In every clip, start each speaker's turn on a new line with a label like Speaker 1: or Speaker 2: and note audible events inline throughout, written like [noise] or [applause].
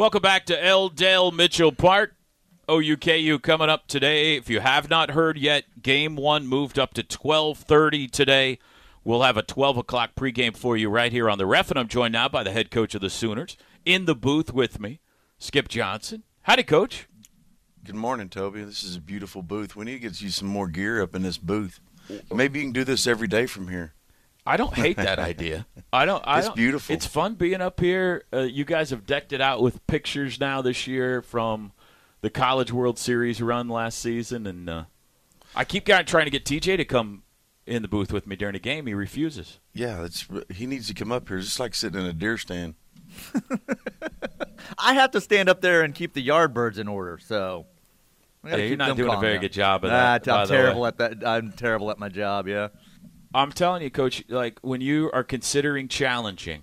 Speaker 1: Welcome back to L. Dale Mitchell Park. OUKU coming up today. If you have not heard yet, game one moved up to 1230 today. We'll have a 12 o'clock pregame for you right here on the ref, and I'm joined now by the head coach of the Sooners in the booth with me, Skip Johnson. Howdy, Coach.
Speaker 2: Good morning, Toby. This is a beautiful booth. We need to get you some more gear up in this booth. Maybe you can do this every day from here.
Speaker 1: I don't hate that idea. I don't. I
Speaker 2: It's
Speaker 1: don't-
Speaker 2: beautiful.
Speaker 1: It's fun being up here. Uh, you guys have decked it out with pictures now this year from the College World Series run last season, and uh, I keep got- trying to get TJ to come in the booth with me during a game. He refuses.
Speaker 2: Yeah, it's he needs to come up here. It's just like sitting in a deer stand. [laughs]
Speaker 3: I have to stand up there and keep the yard birds in order. So
Speaker 1: Yeah, you're not doing a very
Speaker 3: down.
Speaker 1: good job of that, by
Speaker 3: I'm
Speaker 1: the
Speaker 3: terrible
Speaker 1: way.
Speaker 3: at that. I'm terrible at my job. Yeah.
Speaker 1: I'm telling you, Coach. Like when you are considering challenging,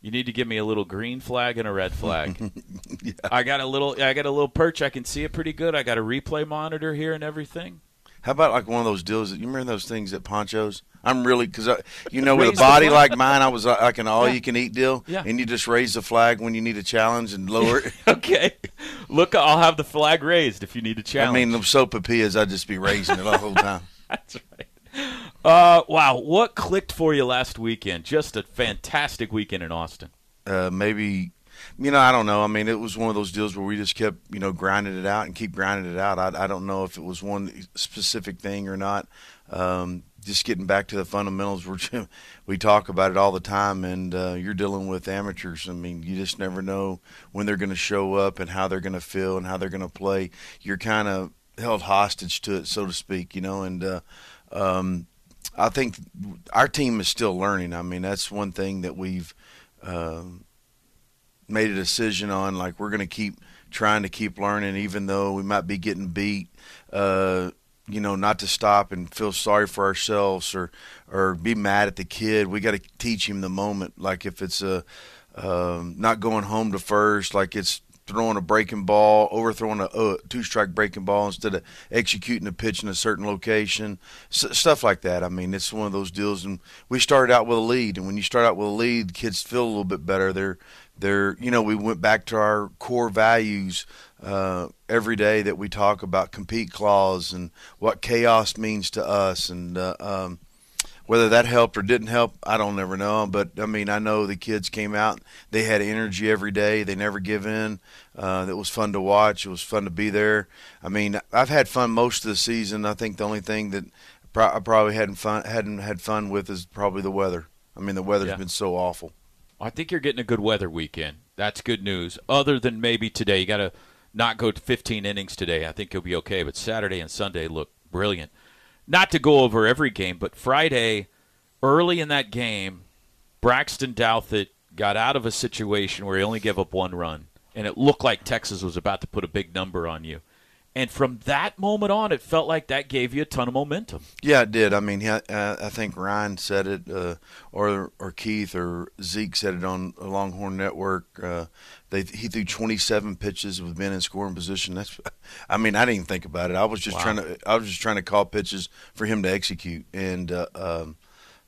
Speaker 1: you need to give me a little green flag and a red flag. [laughs] I got a little. I got a little perch. I can see it pretty good. I got a replay monitor here and everything.
Speaker 2: How about like one of those deals that you remember those things at Pancho's? I'm really because you know with a body like mine, I was like an all
Speaker 1: Yeah.
Speaker 2: you can eat deal.
Speaker 1: Yeah.
Speaker 2: And you just raise the flag when you need a challenge and lower it. [laughs]
Speaker 1: okay. Look, I'll have the flag raised if you need a challenge.
Speaker 2: I mean, the sopapillas, I'd just be raising it the whole time. [laughs]
Speaker 1: That's right. Uh, wow, what clicked for you last weekend? Just a fantastic weekend in Austin.
Speaker 2: uh, maybe you know I don't know. I mean, it was one of those deals where we just kept you know grinding it out and keep grinding it out. I, I don't know if it was one specific thing or not. Um, just getting back to the fundamentals, [laughs] we're, we talk about it all the time, and uh, you're dealing with amateurs. I mean, you just never know when they're going to show up and how they're going to feel and how they're going to play. You're kind of held hostage to it, so to speak, you know, and. Uh, um, I think our team is still learning. I mean, that's one thing that we've um, made a decision on. Like we're going to keep trying to keep learning, even though we might be getting beat. Uh, you know, not to stop and feel sorry for ourselves or or be mad at the kid. We got to teach him the moment. Like if it's a um, not going home to first, like it's throwing a breaking ball, overthrowing a uh, two strike breaking ball instead of executing a pitch in a certain location, S- stuff like that. I mean, it's one of those deals. And we started out with a lead, and when you start out with a lead, the kids feel a little bit better. They're they're you know we went back to our core values uh, every day that we talk about compete clause and what chaos means to us and. Uh, um, whether that helped or didn't help, I don't ever know. But I mean, I know the kids came out; they had energy every day. They never give in. Uh, it was fun to watch. It was fun to be there. I mean, I've had fun most of the season. I think the only thing that pro- I probably hadn't fun hadn't had fun with is probably the weather. I mean, the weather's
Speaker 1: Yeah.
Speaker 2: been so awful.
Speaker 1: I think you're getting a good weather weekend. That's good news. Other than maybe today, you got to not go to 15 innings today. I think you'll be okay. But Saturday and Sunday look brilliant. Not to go over every game, but Friday, early in that game, Braxton Douthit got out of a situation where he only gave up one run, and it looked like Texas was about to put a big number on you. And from that moment on, it felt like that gave you a ton of momentum.
Speaker 2: Yeah, it did. I mean, I think Ryan said it, uh, or or Keith or Zeke said it on Longhorn Network. Uh, they he threw 27 pitches with men in scoring position. That's, I mean, I didn't even think about it. I was just
Speaker 1: Wow.
Speaker 2: trying to, I was just trying to call pitches for him to execute, and uh, um,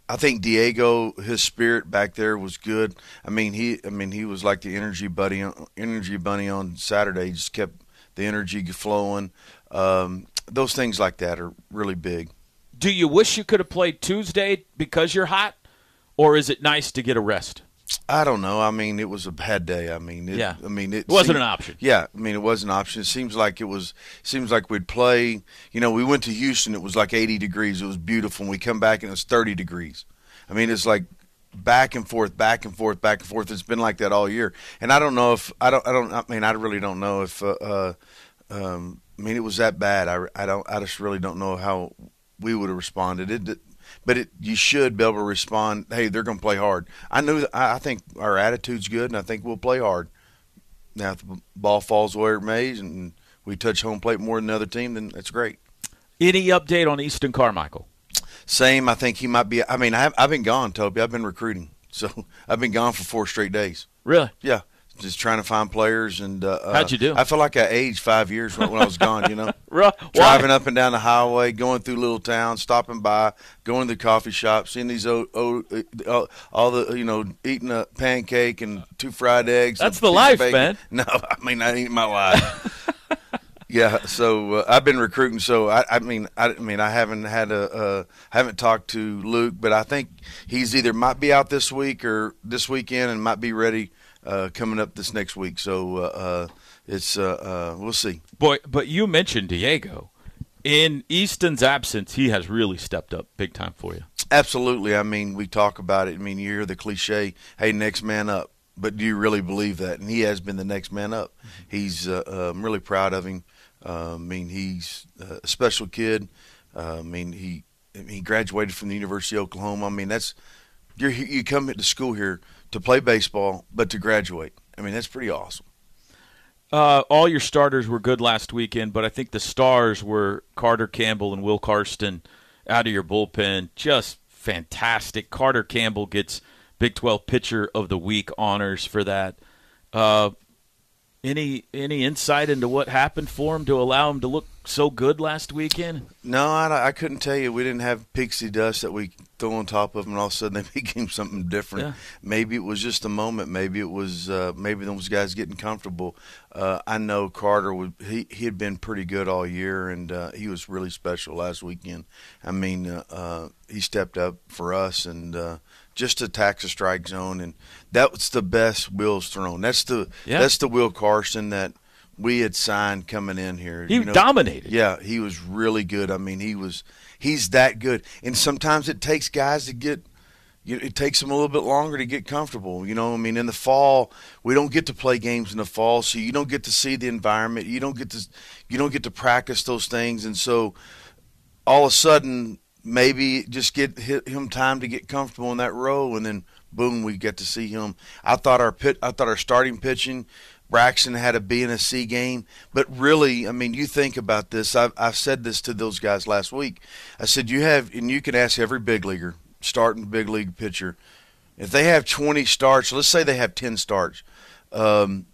Speaker 2: I think Diego, his spirit back there was good. I mean, he, I mean, he was like the energy buddy, energy bunny on Saturday. He just kept the energy flowing. Um, those things like that are really big.
Speaker 1: Do you wish you could have played Tuesday because you're hot, or is it nice to get a rest?
Speaker 2: I don't know. I mean, it was a bad day. I mean, it,
Speaker 1: Yeah.
Speaker 2: I mean, it,
Speaker 1: It wasn't
Speaker 2: seemed-
Speaker 1: an option.
Speaker 2: Yeah, I mean, it was an option. It seems like it was. Seems like we'd play. You know, we went to Houston. It was like 80 degrees. It was beautiful. And we come back and it was 30 degrees. I mean, it's like back and forth, back and forth, back and forth. It's been like that all year. And I don't know if I don't. I don't. I mean, I really don't know if. Uh, uh, um, I mean, it was that bad. I, I don't. I just really don't know how we would have responded. It, but it, you should be able to respond. Hey, they're going to play hard. I knew. I I think our attitude's good, and I think we'll play hard. Now, if the ball falls where it may, and we touch home plate more than the other team, then that's great.
Speaker 1: Any update on Easton Carmichael?
Speaker 2: Same. I think he might be. I mean, I've, I've been gone, Toby. I've been recruiting, [laughs] so I've been gone for four straight days.
Speaker 1: Really?
Speaker 2: Yeah. just trying to find players. And uh,
Speaker 1: How'd you do?
Speaker 2: I feel like I aged five years when, when I was gone. You know, [laughs] driving up and down the highway, going through little towns, stopping by, going to the coffee shop, seeing these old, old uh, all the you know, eating a pancake and two fried eggs.
Speaker 1: That's the life, man. [laughs]
Speaker 2: No, I mean I ain't my life. Yeah, so uh, I've been recruiting. So I, I mean, I, I mean, I haven't had a, uh, haven't talked to Luke, but I think he's either might be out this week or this weekend, and might be ready uh, coming up this next week. So uh, uh, it's uh, uh, we'll see.
Speaker 1: Boy, but you mentioned Diego. In Easton's absence, he has really stepped up big time for you.
Speaker 2: Absolutely. I mean, we talk about it. I mean, you hear the cliche, "Hey, next man up," but do you really believe that? And he has been the next man up. He's. Uh, uh, I'm really proud of him. Uh, I mean, he's a special kid. Uh, I mean, he he graduated from the University of Oklahoma. I mean, that's you're, you come to school here to play baseball, but to graduate. I mean, that's pretty awesome.
Speaker 1: Uh, all your starters were good last weekend, but I think the stars were Carter Campbell and Will Carsten out of your bullpen. Just fantastic. Carter Campbell gets Big 12 Pitcher of the Week honors for that. Uh, any any insight into what happened for him to allow him to look so good last weekend?
Speaker 2: No, I, I couldn't tell you. We didn't have pixie dust that we throw on top of them, and all of a sudden [laughs] they became something different.
Speaker 1: Yeah.
Speaker 2: Maybe it was just a moment. Maybe it was uh, maybe those guys getting comfortable. Uh, I know Carter would. He he had been pretty good all year, and uh, he was really special last weekend. I mean, uh, uh, he stepped up for us and. Uh, just attacks the strike zone, and that was the best Will's thrown. That's the
Speaker 1: Yeah.
Speaker 2: that's the Will Carsten that we had signed coming in here.
Speaker 1: He
Speaker 2: you know?
Speaker 1: dominated.
Speaker 2: Yeah, he was really good. I mean, he was he's that good. And sometimes it takes guys to get you it takes them a little bit longer to get comfortable. You know, I mean, in the fall, we don't get to play games in the fall, so you don't get to see the environment. You don't get to you don't get to practice those things, and so all of a sudden, maybe just get him time to get comfortable in that role, and then boom, we get to see him. I thought our pit, I thought our starting pitching. Braxton had a B and a C game, but really, I mean, you think about this. I've, I've said this to those guys last week. I said you have, and you can ask every big leaguer, starting big league pitcher, if they have 20 starts. Let's say they have 10 starts. Um,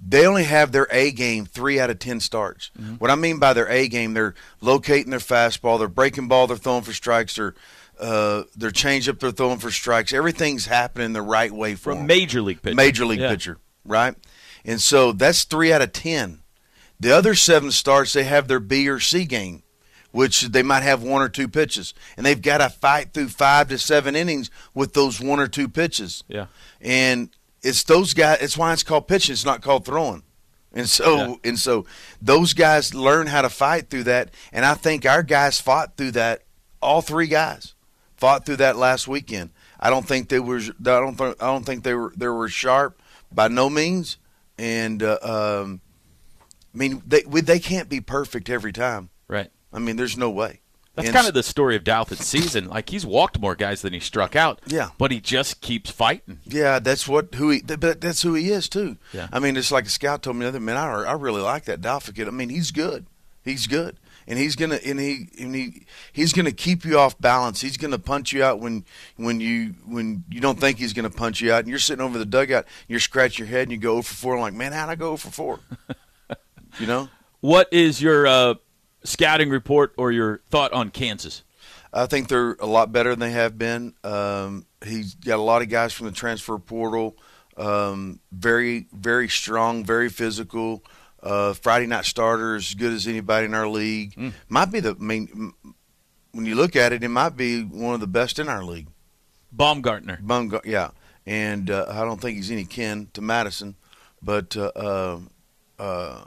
Speaker 2: they only have their A game three out of ten starts. What I mean by their A game, they're locating their fastball, they're breaking ball, they're throwing for strikes, they're uh, they're change up, they're throwing for strikes. Everything's happening the right way for them.
Speaker 1: major league pitcher.
Speaker 2: Major league
Speaker 1: Yeah.
Speaker 2: pitcher, right? And so that's three out of ten. The other seven starts, they have their B or C game, which they might have one or two pitches, and they've got to fight through five to seven innings with those one or two pitches
Speaker 1: Yeah.
Speaker 2: and it's those guys. It's why it's called pitching. It's not called throwing. And so
Speaker 1: Yeah.
Speaker 2: and so those guys learn how to fight through that. And I think our guys fought through that. All three guys fought through that last weekend. I don't think they were. I don't. Think, I don't think they were. They were sharp by no means. And uh, um, I mean, they we, they can't be perfect every time.
Speaker 1: Right.
Speaker 2: I mean, there's no way.
Speaker 1: That's
Speaker 2: And
Speaker 1: kind of the story of Douthit's season. Like he's walked more guys than he struck out.
Speaker 2: Yeah.
Speaker 1: But he just keeps fighting.
Speaker 2: Yeah, that's what who he. But that's who he is too.
Speaker 1: Yeah.
Speaker 2: I mean, it's like a scout told me the other man. I, I really like that Douthit kid. I mean, he's good. He's good, and he's gonna and he and he he's gonna keep you off balance. He's gonna punch you out when when you when you don't think he's gonna punch you out, and you're sitting over the dugout. And you're scratching your head, and you go for four. I'm like, man, how'd I go for four? you know. [laughs]
Speaker 1: What is your uh, scouting report or your thought on Kansas?
Speaker 2: I think they're a lot better than they have been. Um, he's got a lot of guys from the transfer portal. Um, very, very strong, very physical. Uh, Friday night starter as good as anybody in our league. Might be the. I mean, when you look at it, it might be one of the best in our league.
Speaker 1: Baumgartner.
Speaker 2: Bumgar- yeah, and uh, I don't think he's any kin to Madison, but uh, uh, uh,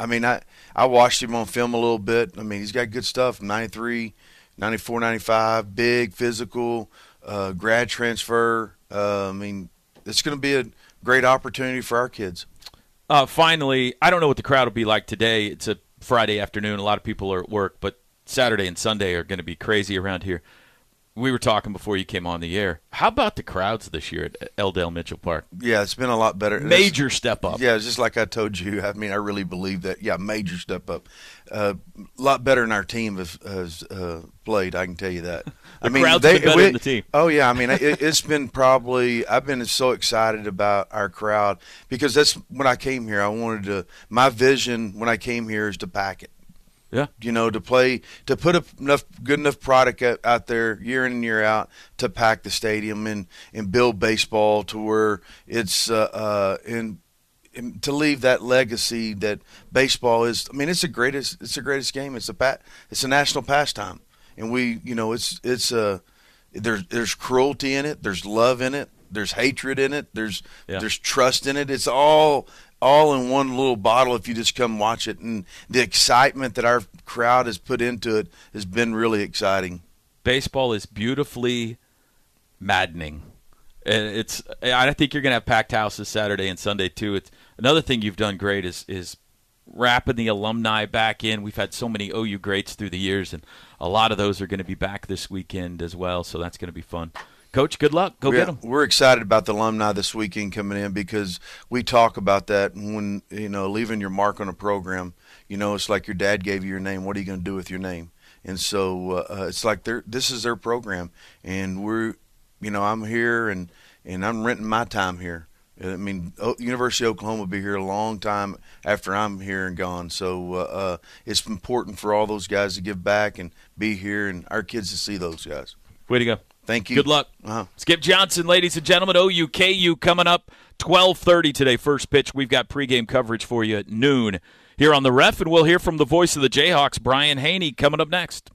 Speaker 2: I mean, I I watched him on film a little bit. I mean, he's got good stuff. 93, 94, 95, big, physical, uh, grad transfer. Uh, I mean, it's going to be a great opportunity for our kids.
Speaker 1: Uh, finally, I don't know what the crowd will be like today. It's a Friday afternoon. A lot of people are at work, but Saturday and Sunday are going to be crazy around here. We were talking before you came on the air. How about the crowds this year at L. Dale Mitchell Park?
Speaker 2: Yeah, it's been a lot better.
Speaker 1: Major step up.
Speaker 2: Yeah, just like I told you. I mean, I really believe that. Yeah, major step up. Uh, a lot better than our team has, has uh, played. I can tell you that. [laughs] I mean,
Speaker 1: crowd's been better than the team.
Speaker 2: Oh yeah, I mean, it, it's been probably. I've been so excited about our crowd because that's when I came here. I wanted to. My vision when I came here is to pack it.
Speaker 1: Yeah.
Speaker 2: You know, to play, to put enough good enough product out, there year in and year out to pack the stadium and and build baseball to where it's uh, uh and, and to leave that legacy that baseball is. I mean, it's the greatest. It's the greatest game. It's a pat. It's a national pastime, and we, you know, it's it's a. Uh, there's there's cruelty in it. There's love in it. There's hatred in it. There's
Speaker 1: Yeah.
Speaker 2: there's trust in it. It's all all in one little bottle if you just come watch it. And the excitement that our crowd has put into it has been really exciting.
Speaker 1: Baseball is beautifully maddening. And it's I think you're going to have packed houses Saturday and Sunday too. It's another thing you've done great is is wrapping the alumni back in. We've had so many OU greats through the years and a lot of those are going to be back this weekend as well, so that's going to be fun. Coach, good luck. Go
Speaker 2: Yeah,
Speaker 1: get them.
Speaker 2: We're excited about the alumni this weekend coming in because we talk about that when you know leaving your mark on a program. You know, it's like your dad gave you your name. What are you going to do with your name? And so uh, uh, it's like they're, this is their program, and we're, you know, I'm here and and I'm renting my time here. I mean, o- University of Oklahoma will be here a long time after I'm here and gone. So uh, uh, it's important for all those guys to give back and be here, and our kids to see those guys.
Speaker 1: Way to go.
Speaker 2: Thank you.
Speaker 1: Good luck.
Speaker 2: Uh-huh.
Speaker 1: Skip Johnson, ladies and gentlemen, OUKU coming up 12:30 today first pitch. We've got pregame coverage for you at noon here on the Ref and we'll hear from the voice of the Jayhawks, Brian Hanni, coming up next.